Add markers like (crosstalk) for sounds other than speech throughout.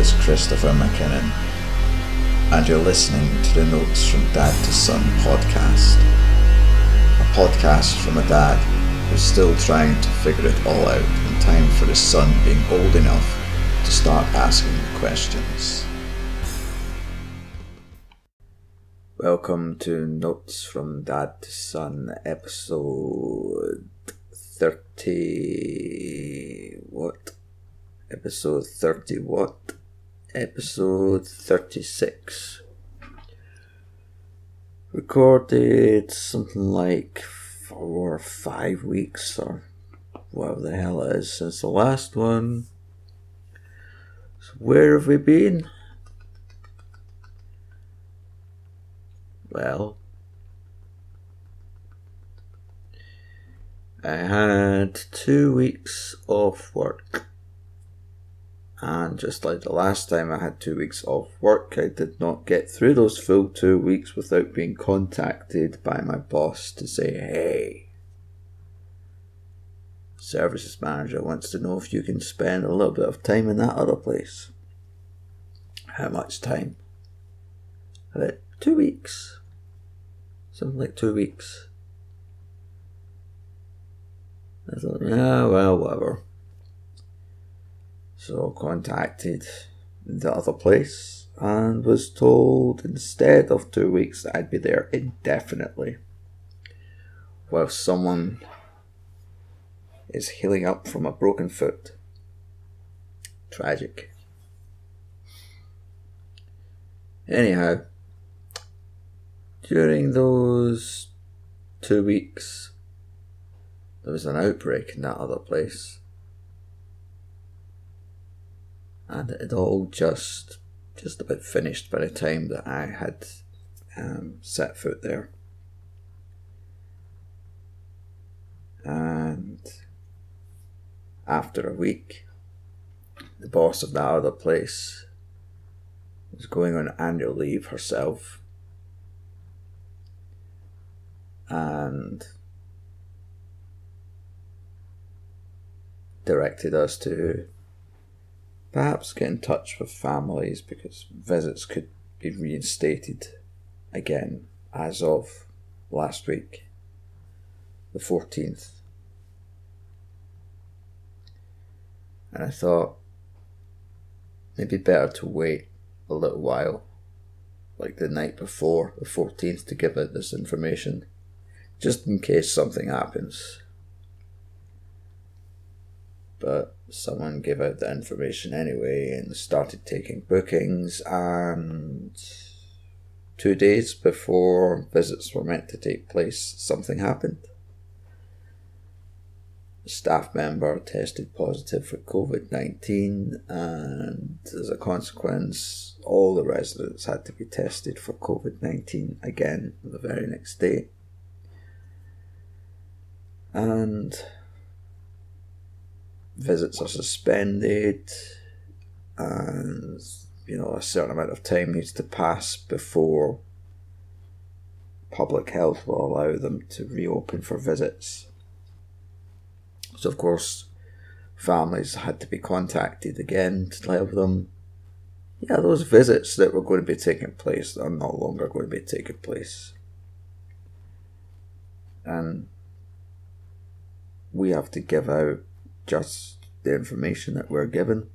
is Christopher McKinnon, and you're listening to the Notes from Dad to Son podcast. A podcast from a dad who's still trying to figure it all out in time for his son being old enough to start asking questions. Welcome to Notes from Dad to Son, episode 30. What? Episode 30 what? Episode 36. Recorded something like four or five weeks or whatever the hell it is since the last one. So where have we been? Well, I had two weeks off work. And just like the last time I had two weeks off work, I did not get through those full two weeks without being contacted by my boss to say, hey, services manager wants to know if you can spend a little bit of time in that other place. How much time? About two weeks something like two weeks. I thought, yeah, well, whatever. So contacted the other place and was told instead of two weeks that I'd be there indefinitely. While someone is healing up from a broken foot. Tragic. Anyhow, during those two weeks, there was an outbreak in that other place. And it all just just about finished by the time that I had um, set foot there. And after a week, the boss of that other place was going on annual leave herself and directed us to perhaps get in touch with families because visits could be reinstated again as of last week, the 14th. And I thought maybe better to wait a little while, like the night before the 14th, to give out this information just in case something happens. But someone gave out the information anyway and started taking bookings, and two days before visits were meant to take place, something happened. A staff member tested positive for COVID 19, and as a consequence, all the residents had to be tested for COVID 19 again the very next day and visits are suspended and you know a certain amount of time needs to pass before public health will allow them to reopen for visits. So of course families had to be contacted again to tell them yeah those visits that were going to be taking place are no longer going to be taking place. And we have to give out just the information that we're given.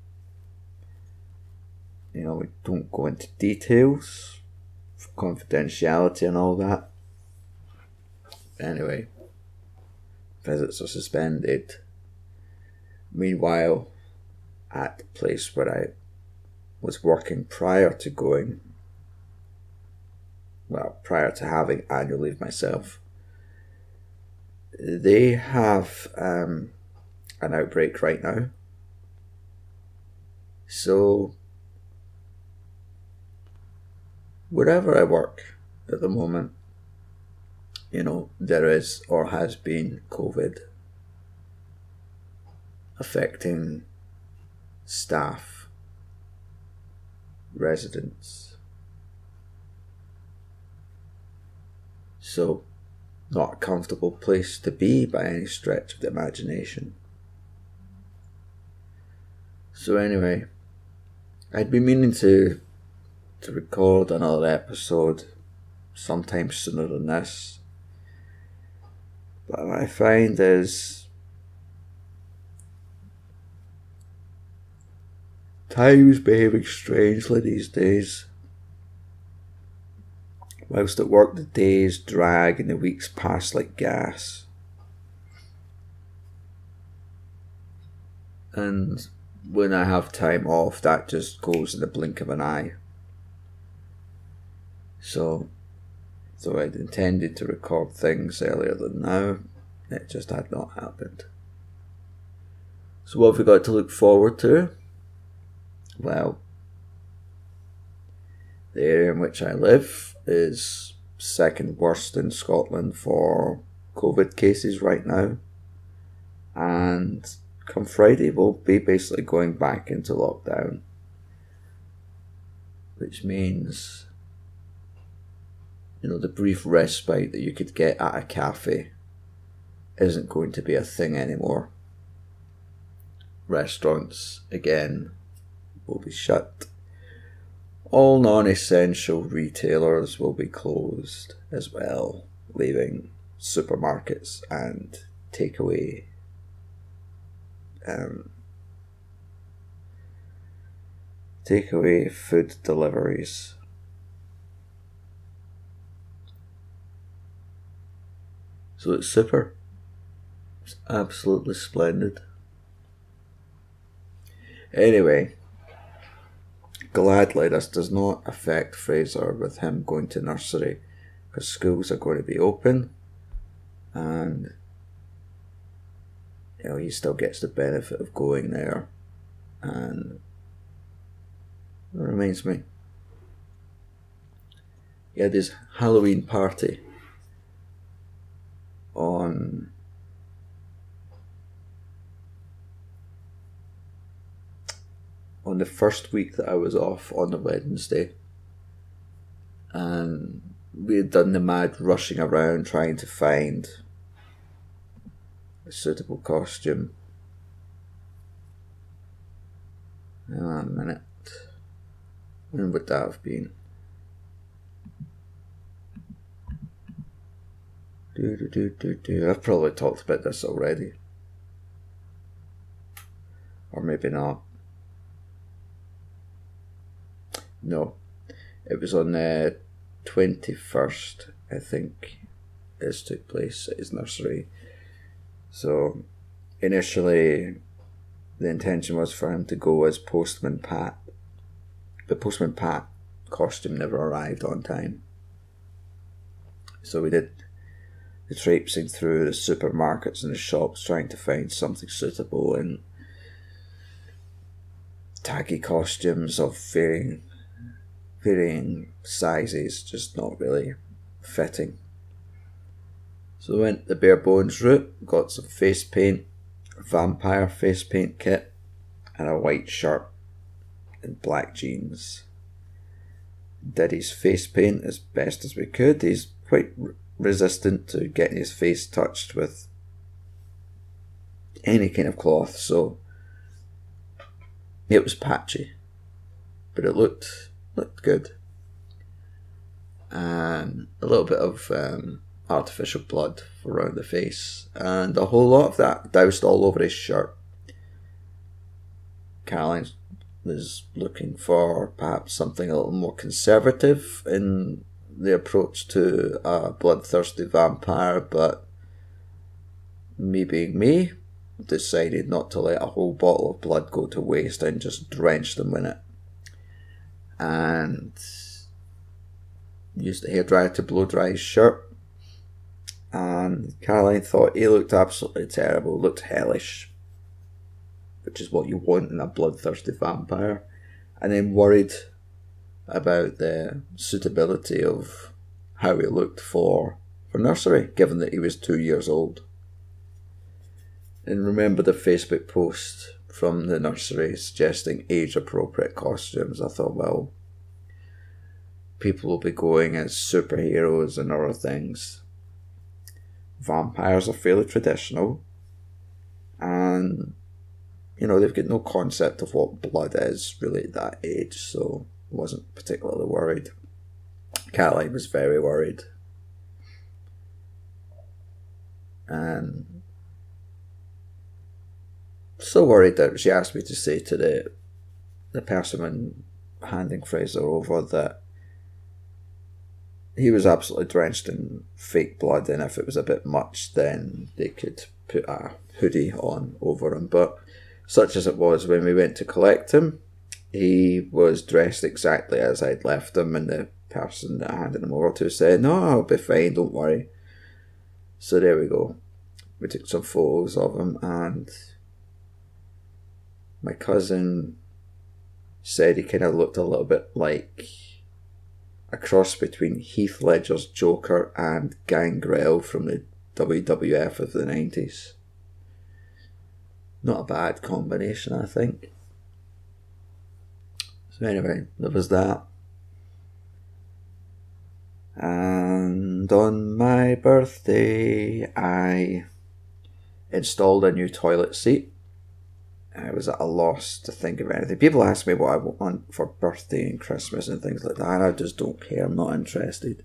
You know, we don't go into details, for confidentiality and all that. Anyway, visits are suspended. Meanwhile, at the place where I was working prior to going, well, prior to having annual leave myself, they have um, an outbreak right now. So, wherever I work at the moment, you know, there is or has been COVID affecting staff, residents. So, not a comfortable place to be by any stretch of the imagination. So, anyway, I'd been meaning to to record another episode sometime sooner than this. But what I find is time's behaving strangely these days. Whilst at work the days drag and the weeks pass like gas. And when I have time off, that just goes in the blink of an eye. So, though I'd intended to record things earlier than now, it just had not happened. So, what have we got to look forward to? Well, the area in which I live is second worst in Scotland for COVID cases right now. And come Friday, we'll be basically going back into lockdown. Which means, you know, the brief respite that you could get at a cafe isn't going to be a thing anymore. Restaurants, again, will be shut. All non essential retailers will be closed as well, leaving supermarkets and takeaway um, takeaway food deliveries. So it's super. It's absolutely splendid. Anyway, gladly this does not affect Fraser with him going to nursery because schools are going to be open and you know, he still gets the benefit of going there. And it reminds me, he had his Halloween party on on the first week that I was off on the Wednesday. And we had done the mad rushing around trying to find a suitable costume. Hang on a minute. When would that have been? Do, do, do, do, do. I've probably talked about this already. Or maybe not. No. It was on uh, the 21st, I think, this took place at his nursery. So initially, the intention was for him to go as Postman Pat. The Postman Pat costume never arrived on time. So we did the traipsing through the supermarkets and the shops trying to find something suitable and tacky costumes of varying varying sizes just not really fitting. So we went the bare bones route, got some face paint, vampire face paint kit, and a white shirt and black jeans. Did his face paint as best as we could. He's quite resistant to getting his face touched with any kind of cloth, so it was patchy, but it looked looked good. And a little bit of um, artificial blood around the face, and a whole lot of that doused all over his shirt. Caroline was looking for perhaps something a little more conservative in the approach to a bloodthirsty vampire, but me being me, decided not to let a whole bottle of blood go to waste and just drench them in it. And used the hairdryer to blow dry his shirt and Caroline thought he looked absolutely terrible, looked hellish, which is what you want in a bloodthirsty vampire, and then worried about the suitability of how he looked for for nursery, given that he was two years old. And remember the Facebook post from the nursery suggesting age appropriate costumes. I thought, well, people will be going as superheroes and other things vampires are fairly traditional, and you know, they've got no concept of what blood is really at that age, so wasn't particularly worried. Caroline was very worried. And so worried that she asked me to say to the the person handing Fraser over that he was absolutely drenched in fake blood, and if it was a bit much, then they could put a hoodie on over him. But such as it was, when we went to collect him, he was dressed exactly as I'd left him, and the person that I handed him over to said, No, I'll be fine, don't worry. So there we go. We took some photos of him, and my cousin said he kind of looked a little bit like a cross between Heath Ledger's Joker and Gangrel from the WWF of the 90s. Not a bad combination, I think. So, anyway, there was that. And on my birthday, I installed a new toilet seat. I was at a loss to think of anything. People ask me what I want for birthday and Christmas and things like that, I just don't care. I'm not interested.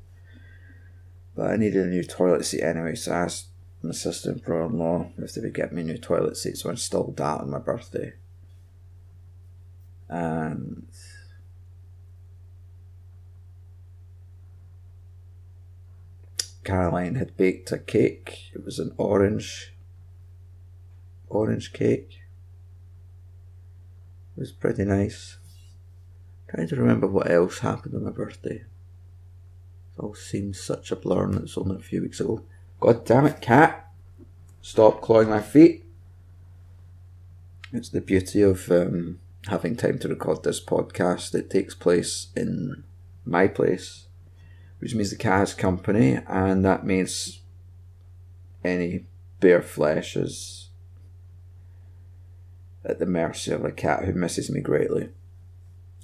But I needed a new toilet seat anyway, so I asked my sister and brother in law if they would get me a new toilet seat, so I installed that on my birthday. And Caroline had baked a cake. It was an orange orange cake. Was pretty nice. trying to remember what else happened on my birthday. It all seems such a blur and it's only a few weeks ago. God damn it, cat! Stop clawing my feet. It's the beauty of um, having time to record this podcast. It takes place in my place which means the cat has company, and that means any bare flesh is at the mercy of a cat who misses me greatly.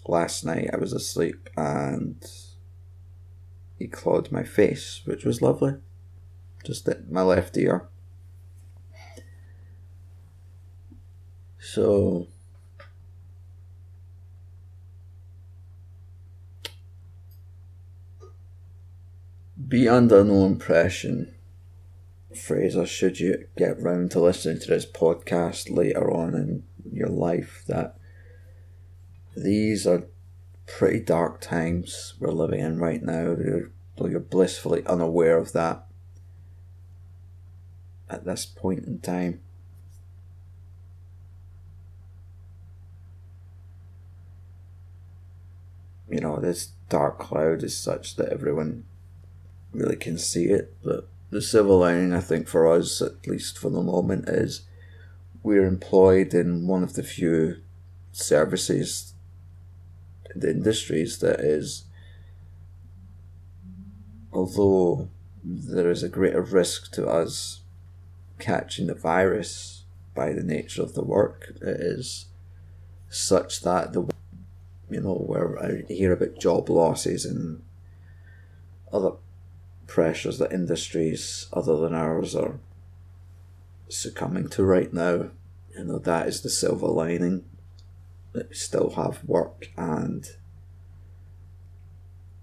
Last night I was asleep and he clawed my face, which was lovely. Just at my left ear. So be under no impression, Fraser, should you get round to listening to this podcast later on in your life, that these are pretty dark times we're living in right now, though you're blissfully unaware of that at this point in time. You know, this dark cloud is such that everyone really can see it. But the silver lining, I think, for us, at least for the moment, is we're employed in one of the few services, the industries that is, although there is a greater risk to us catching the virus by the nature of the work, it is such that the you know where I hear about job losses and other pressures that industries other than ours are succumbing to right now. You know, that is the silver lining. That we still have work and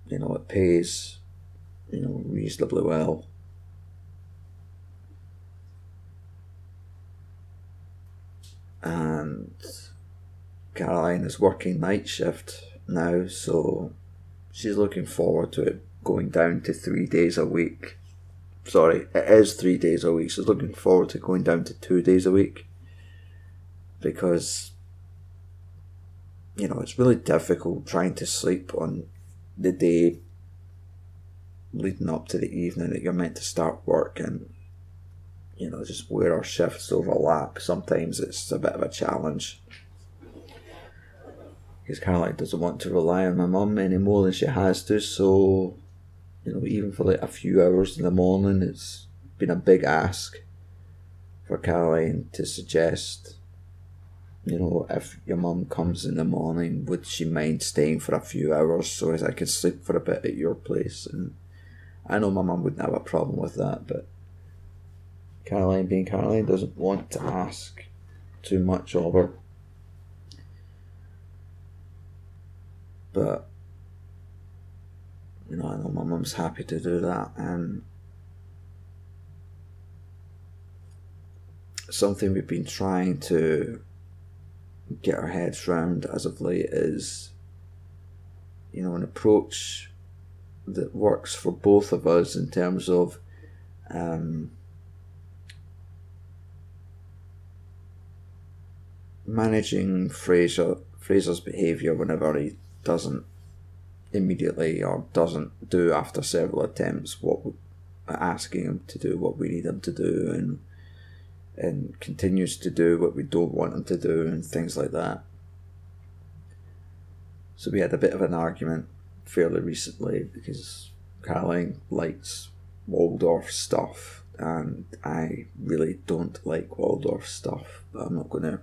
you know, it pays, you know, reasonably well. And Caroline is working night shift now, so she's looking forward to it going down to three days a week. Sorry, it is three days a week. So looking forward to going down to two days a week because you know it's really difficult trying to sleep on the day leading up to the evening that you're meant to start work and you know just where our shifts overlap sometimes it's a bit of a challenge because Caroline doesn't want to rely on my mum any more than she has to so you know, even for like a few hours in the morning, it's been a big ask for Caroline to suggest, you know, if your mum comes in the morning, would she mind staying for a few hours so as I could sleep for a bit at your place? And I know my mum wouldn't have a problem with that, but Caroline, being Caroline, doesn't want to ask too much of her. But you know, I know my mum's happy to do that, and something we've been trying to get our heads around as of late is, you know, an approach that works for both of us in terms of um, managing Fraser Fraser's behaviour whenever he doesn't immediately or doesn't do after several attempts what we are asking him to do what we need him to do and and continues to do what we don't want him to do and things like that. So we had a bit of an argument fairly recently because Caroline likes Waldorf stuff and I really don't like Waldorf stuff, but I'm not going to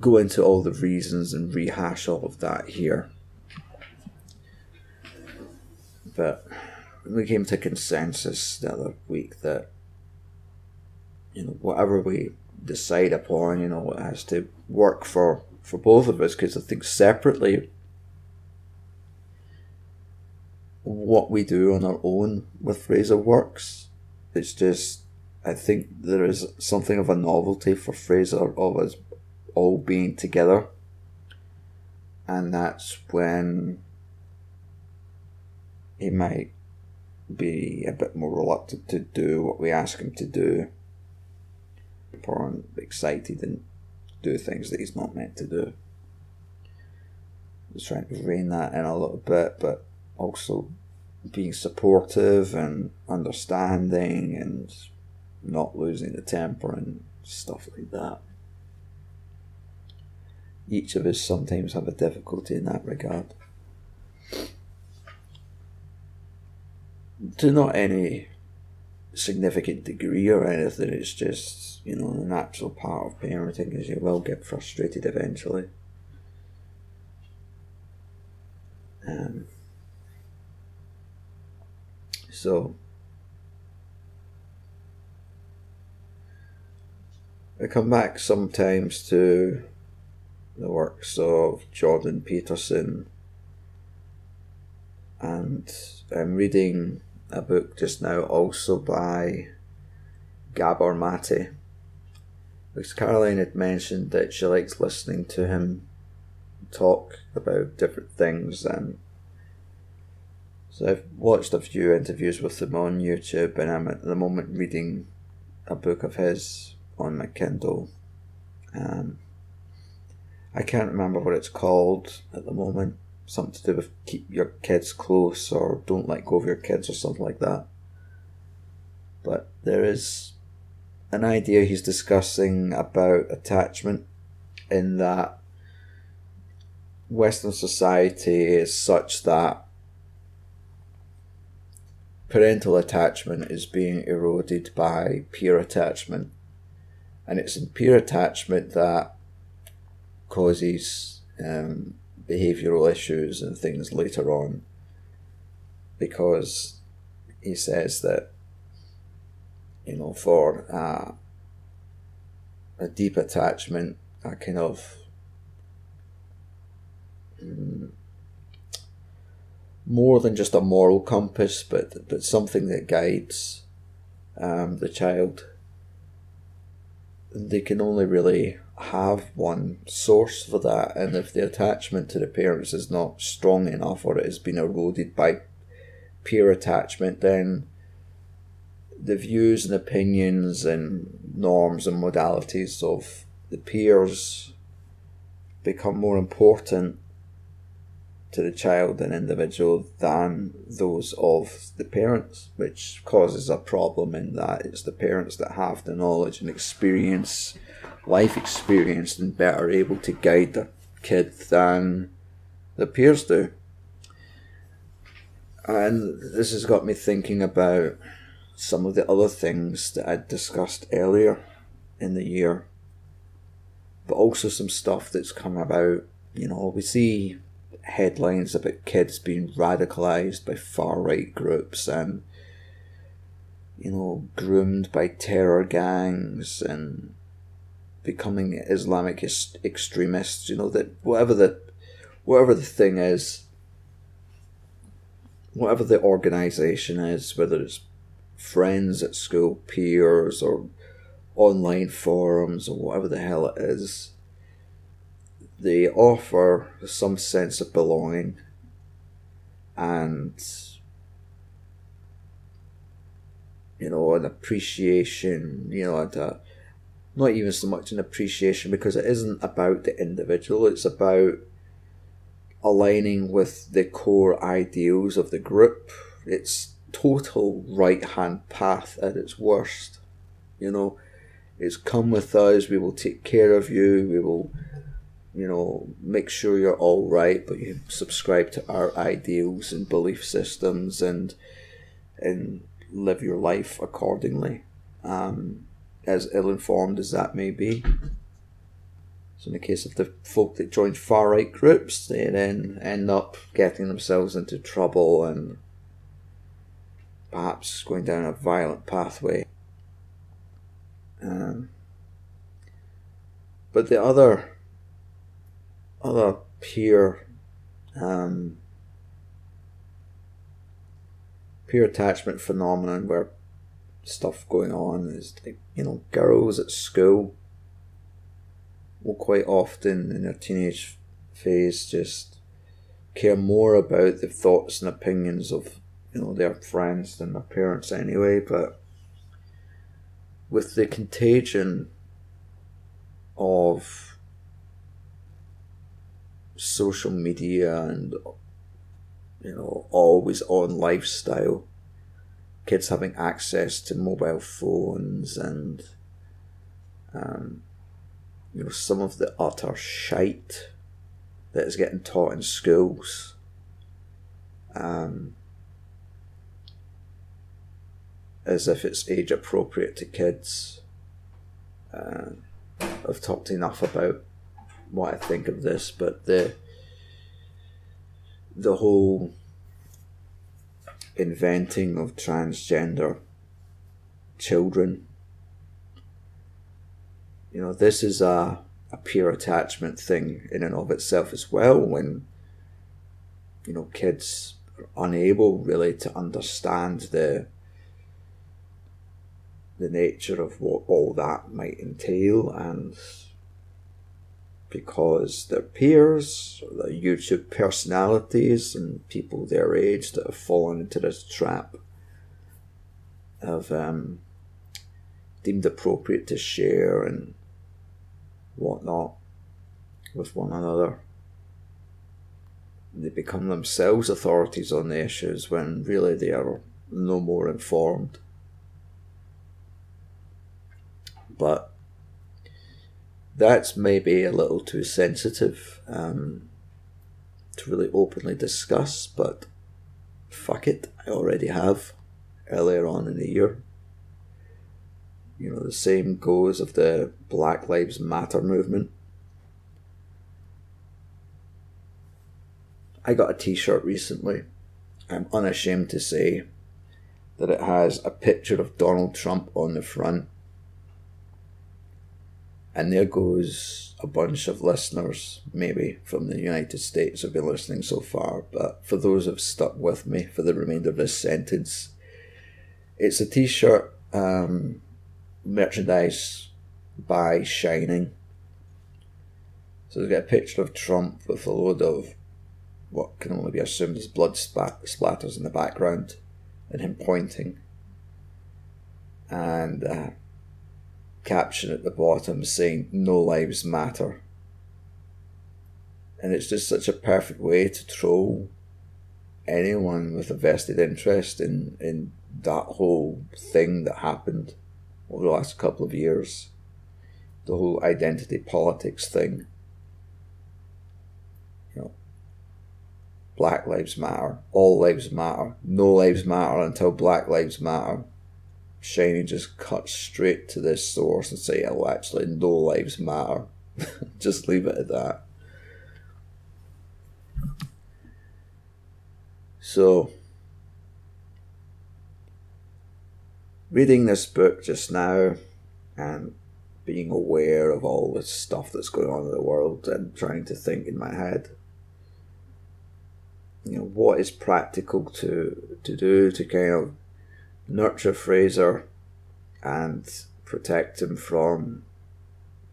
go into all the reasons and rehash all of that here. But we came to consensus the other week that you know whatever we decide upon, you know, it has to work for for both of us because I think separately what we do on our own with Fraser works. It's just I think there is something of a novelty for Fraser of us all being together. And that's when he might be a bit more reluctant to do what we ask him to do. Or excited and do things that he's not meant to do. Just trying to rein that in a little bit, but also being supportive and understanding and not losing the temper and stuff like that. Each of us sometimes have a difficulty in that regard. To not any significant degree or anything, it's just, you know, the natural part of parenting is you will get frustrated eventually. Um, so, I come back sometimes to the works of Jordan Peterson, and I'm reading a book just now also by Gabor Mate. Because Caroline had mentioned that she likes listening to him talk about different things and so I've watched a few interviews with him on YouTube and I'm at the moment reading a book of his on my Kindle. Um, I can't remember what it's called at the moment. Something to do with keep your kids close or don't let go of your kids or something like that. But there is an idea he's discussing about attachment in that Western society is such that parental attachment is being eroded by peer attachment. And it's in peer attachment that causes um, behavioural issues and things later on because he says that, you know, for uh, a deep attachment, a kind of um, more than just a moral compass, but but something that guides um, the child. They can only really have one source for that, and if the attachment to the parents is not strong enough or it has been eroded by peer attachment, then the views and opinions and norms and modalities of the peers become more important to the child and individual than those of the parents, which causes a problem in that it's the parents that have the knowledge and experience, life experience, and better able to guide the kid than the peers do. And this has got me thinking about some of the other things that I discussed earlier in the year, but also some stuff that's come about. You know, we see headlines about kids being radicalized by far right groups and you know groomed by terror gangs and becoming Islamic extremists. You know that whatever the whatever the thing is, whatever the organization is, whether it's friends at school, peers, or online forums, or whatever the hell it is, they offer some sense of belonging and you know an appreciation you know and a, not even so much an appreciation because it isn't about the individual it's about aligning with the core ideals of the group. It's total right hand path at its worst. You know, it's come with us, we will take care of you, we will, you know, make sure you're all right, but you subscribe to our ideals and belief systems and and live your life accordingly. Um, as ill informed as that may be. So in the case of the folk that join far right groups, they then end up getting themselves into trouble and perhaps going down a violent pathway. Um, but the other other peer um, peer attachment phenomenon where stuff going on is like you know girls at school will quite often in their teenage phase just care more about the thoughts and opinions of you know their friends than their parents anyway but with the contagion of social media and you know always on lifestyle kids having access to mobile phones and um, you know, some of the utter shite that is getting taught in schools. Um, as if it's age appropriate to kids. Uh, I've talked enough about what I think of this, but the the whole inventing of transgender children you know, this is a, a pure attachment thing in and of itself as well when, you know, kids are unable really to understand the the nature of what all that might entail and because their peers, their YouTube personalities, and people their age that have fallen into this trap have um, deemed appropriate to share and whatnot with one another. They become themselves authorities on the issues when really they are no more informed. But that's maybe a little too sensitive um, to really openly discuss, but fuck it, I already have earlier on in the year. You know, the same goes of the Black Lives Matter movement. I got a t shirt recently. I'm unashamed to say that it has a picture of Donald Trump on the front. And there goes a bunch of listeners, maybe from the United States, have been listening so far. But for those who've stuck with me for the remainder of this sentence, it's a t shirt um, merchandise by Shining. So we've got a picture of Trump with a load of what can only be assumed as blood spat- splatters in the background and him pointing. And a caption at the bottom saying, No lives matter. And it's just such a perfect way to troll anyone with a vested interest in, in that whole thing that happened over the last couple of years. The whole identity politics thing. You know, Black Lives Matter, all lives matter, no lives matter until Black Lives Matter. Shiny just cut straight to this source and say, oh, actually, no lives matter. (laughs) just leave it at that. So, reading this book just now and being aware of all the stuff that's going on in the world and trying to think in my head you know what is practical to to do to kind of nurture Fraser and protect him from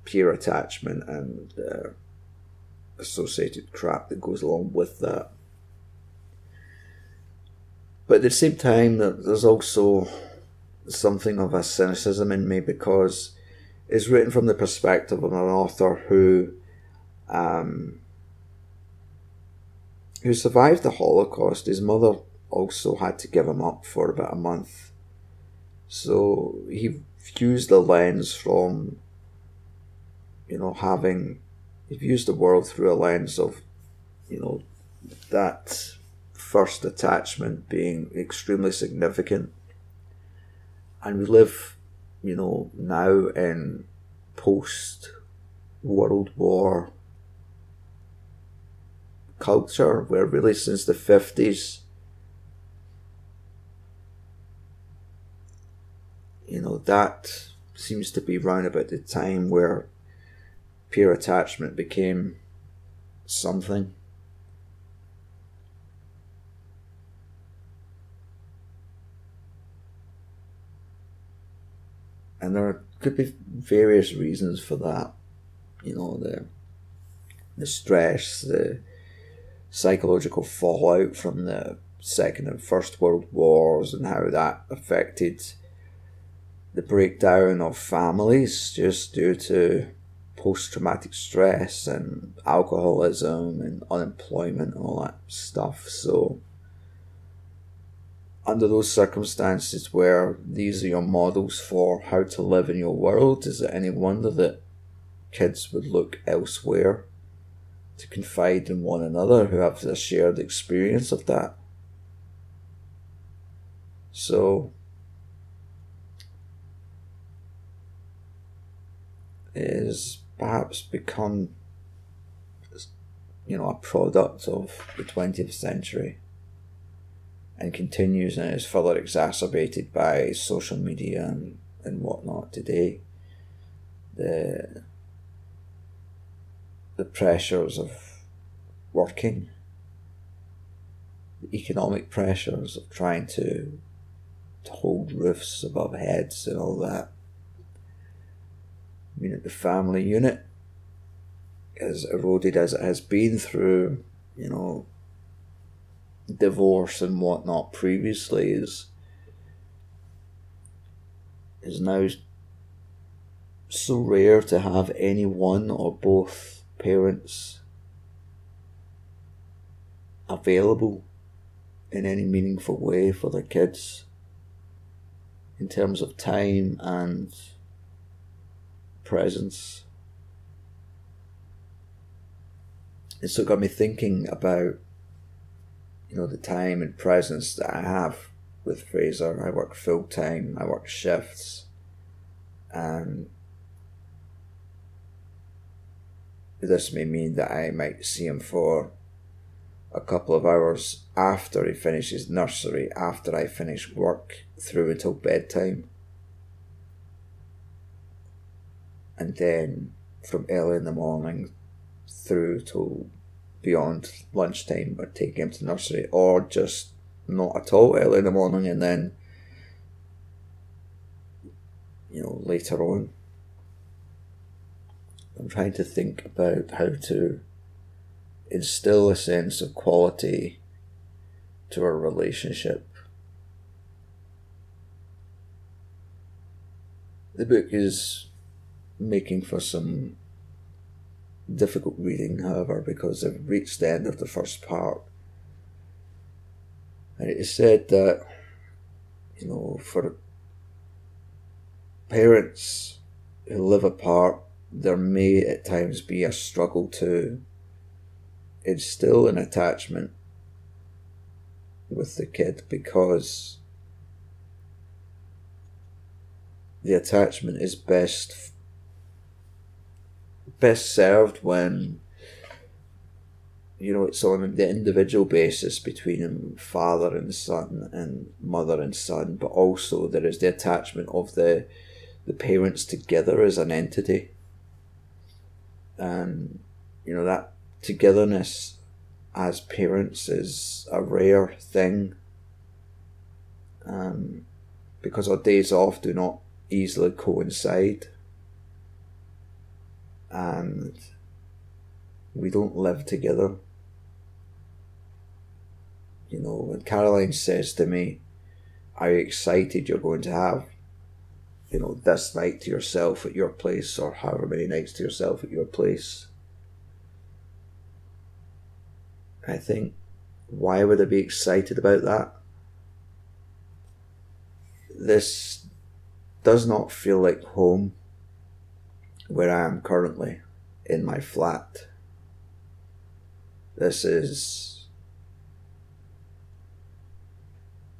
peer attachment and uh, associated crap that goes along with that. But at the same time, there's also something of a cynicism in me because it's written from the perspective of an author who um, who survived the Holocaust. His mother also had to give him up for about a month. So he views the lens from, you know, having, he views the world through a lens of, you know, that first attachment being extremely significant. And we live, you know, now in post World War culture where really since the 50s you know that seems to be round about the time where peer attachment became something. And there could be various reasons for that you know the the stress the psychological fallout from the Second and First World Wars and how that affected the breakdown of families just due to post traumatic stress and alcoholism and unemployment and all that stuff. So, under those circumstances where these are your models for how to live in your world, is it any wonder that kids would look elsewhere to confide in one another who have a shared experience of that. So, is perhaps become, you know, a product of the 20th century and continues and is further exacerbated by social media and, and whatnot today. The the pressures of working, the economic pressures of trying to, to hold roofs above heads and all that. I mean, the family unit, as eroded as it has been through, you know, divorce and whatnot previously, is is now so rare to have any one or both parents available in any meaningful way for their kids in terms of time and presence. It's so got me thinking about, you know, the time and presence that I have with Fraser. I work full time, I work shifts, and This may mean that I might see him for a couple of hours after he finishes nursery, after I finish work, through until bedtime. And then from early in the morning through till beyond lunchtime, or take him to nursery, or just not at all early in the morning and then, you know, later on. I'm trying to think about how to instill a sense of quality to our relationship. The book is making for some difficult reading, however, because I've reached the end of the first part. And it is said that, you know, for parents who live apart there may at times be a struggle to instill an attachment with the kid because the attachment is best best served when you know it's on the individual basis between father and son and mother and son but also there is the attachment of the the parents together as an entity. And, you know, that togetherness as parents is a rare thing. Um, because our days off do not easily coincide. And we don't live together. You know, when Caroline says to me, Are you excited you're going to have, you know, this night to yourself at your place or however many nights to yourself at your place? I think, why would I be excited about that? This does not feel like home where I am currently in my flat. This is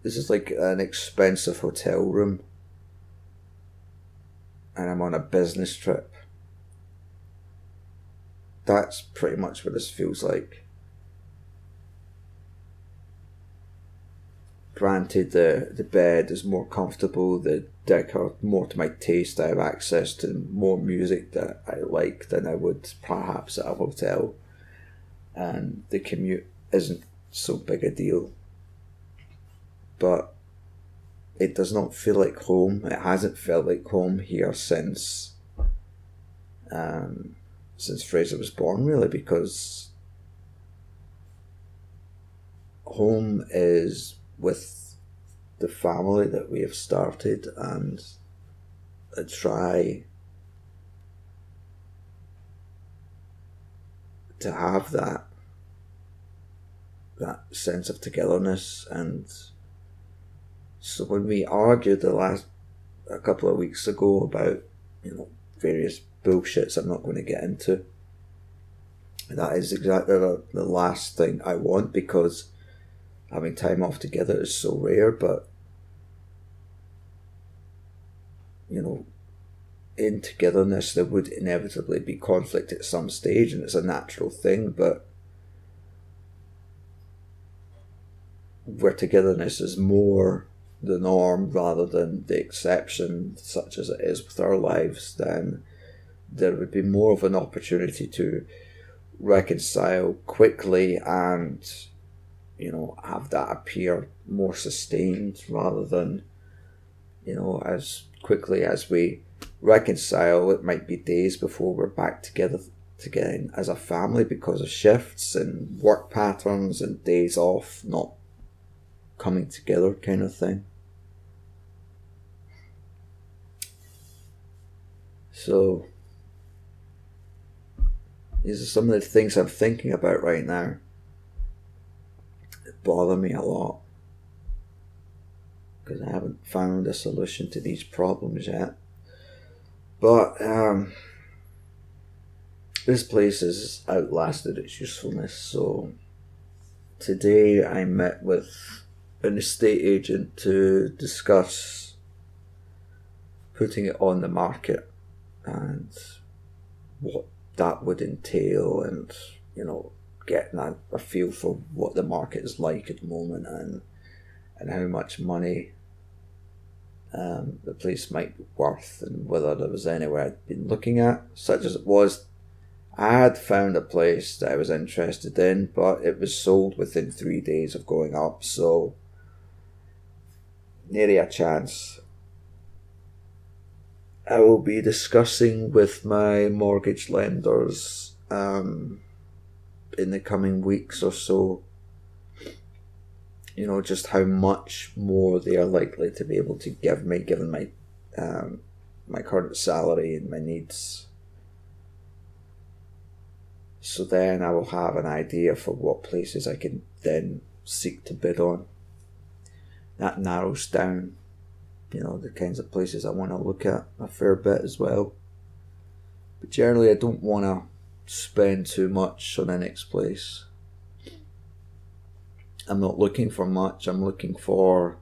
this is like an expensive hotel room and I'm on a business trip. That's pretty much what this feels like. Granted, the, the bed is more comfortable, the deck are more to my taste. I have access to more music that I like than I would perhaps at a hotel. And the commute isn't so big a deal. But it does not feel like home. It hasn't felt like home here since um, since Fraser was born, really, because home is with the family that we have started, and I try to have that that sense of togetherness and so when we argued the last a couple of weeks ago about you know various bullshits I'm not going to get into, that is exactly the, the last thing I want because having time off together is so rare. But you know, in togetherness there would inevitably be conflict at some stage, and it's a natural thing. But where togetherness is more the norm rather than the exception, such as it is with our lives, then there would be more of an opportunity to reconcile quickly and, you know, have that appear more sustained rather than, you know, as quickly as we reconcile, it might be days before we're back together again as a family because of shifts and work patterns and days off not coming together kind of thing. So, these are some of the things I'm thinking about right now. Bother me a lot because I haven't found a solution to these problems yet. But um, this place has outlasted its usefulness, so today I met with an estate agent to discuss putting it on the market and what that would entail and you know getting a, a feel for what the market is like at the moment and and how much money um, the place might be worth and whether there was anywhere I'd been looking at, such as it was. I had found a place that I was interested in, but it was sold within three days of going up, so nearly a chance I will be discussing with my mortgage lenders um, in the coming weeks or so. You know, just how much more they are likely to be able to give me, given my um, my current salary and my needs. So then I will have an idea for what places I can then seek to bid on. That narrows down you know, the kinds of places I want to look at a fair bit as well. But generally, I don't want to spend too much on the next place. I'm not looking for much, I'm looking for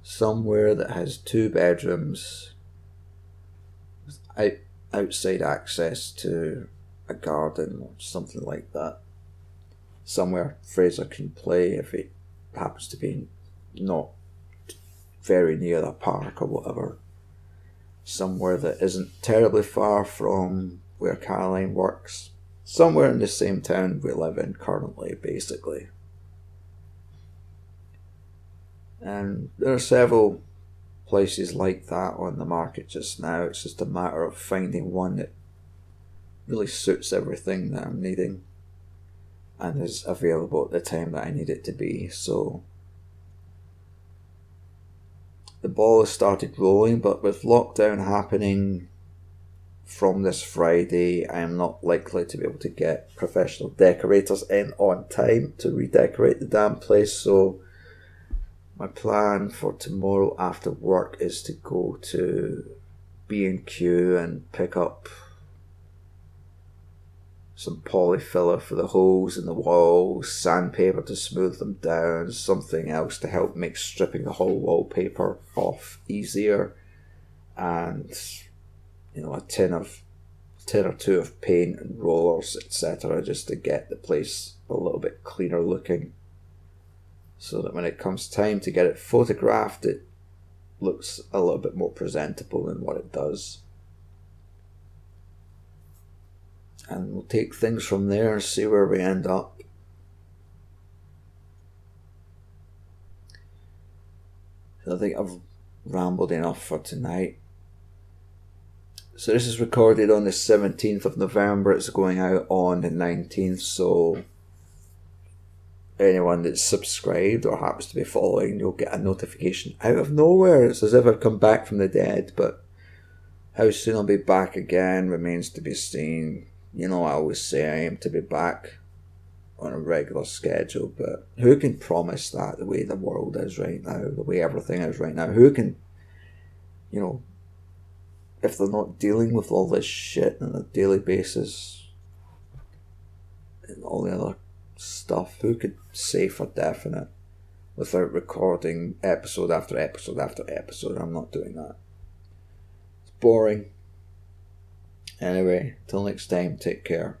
somewhere that has two bedrooms, out, outside access to a garden or something like that. Somewhere Fraser can play if it happens to be not very near a park or whatever. somewhere that isn't terribly far from where Caroline works. Somewhere in the same town we live in currently, basically. And there are several places like that on the market just now. It's just a matter of finding one that really suits everything that I'm needing and is available at the time that I need it to be. So the ball has started rolling, but with lockdown happening from this Friday, I am not likely to be able to get professional decorators in on time to redecorate the damn place. So my plan for tomorrow after work is to go to B&Q and pick up some polyfiller for the holes in the walls, sandpaper to smooth them down, something else to help make stripping the whole wallpaper off easier, and you know a tin of tin or two of paint and rollers, etc., just to get the place a little bit cleaner looking so that when it comes time to get it photographed, it looks a little bit more presentable than what it does. And we'll take things from there and see where we end up. I think I've rambled enough for tonight. So this is recorded on the 17th of November. It's going out on the 19th, so anyone that's subscribed or happens to be following, you'll get a notification out of nowhere. It's as if I've come back from the dead, but how soon I'll be back again remains to be seen. You know, I always say I aim to be back on a regular schedule, but who can promise that the way the world is right now, the way everything is right now? Who can, you know, if they're not dealing with all this shit on a daily basis and all the other stuff. Who could say for definite without recording episode after episode after episode? I'm not doing that. It's boring. Anyway, till next time, take care.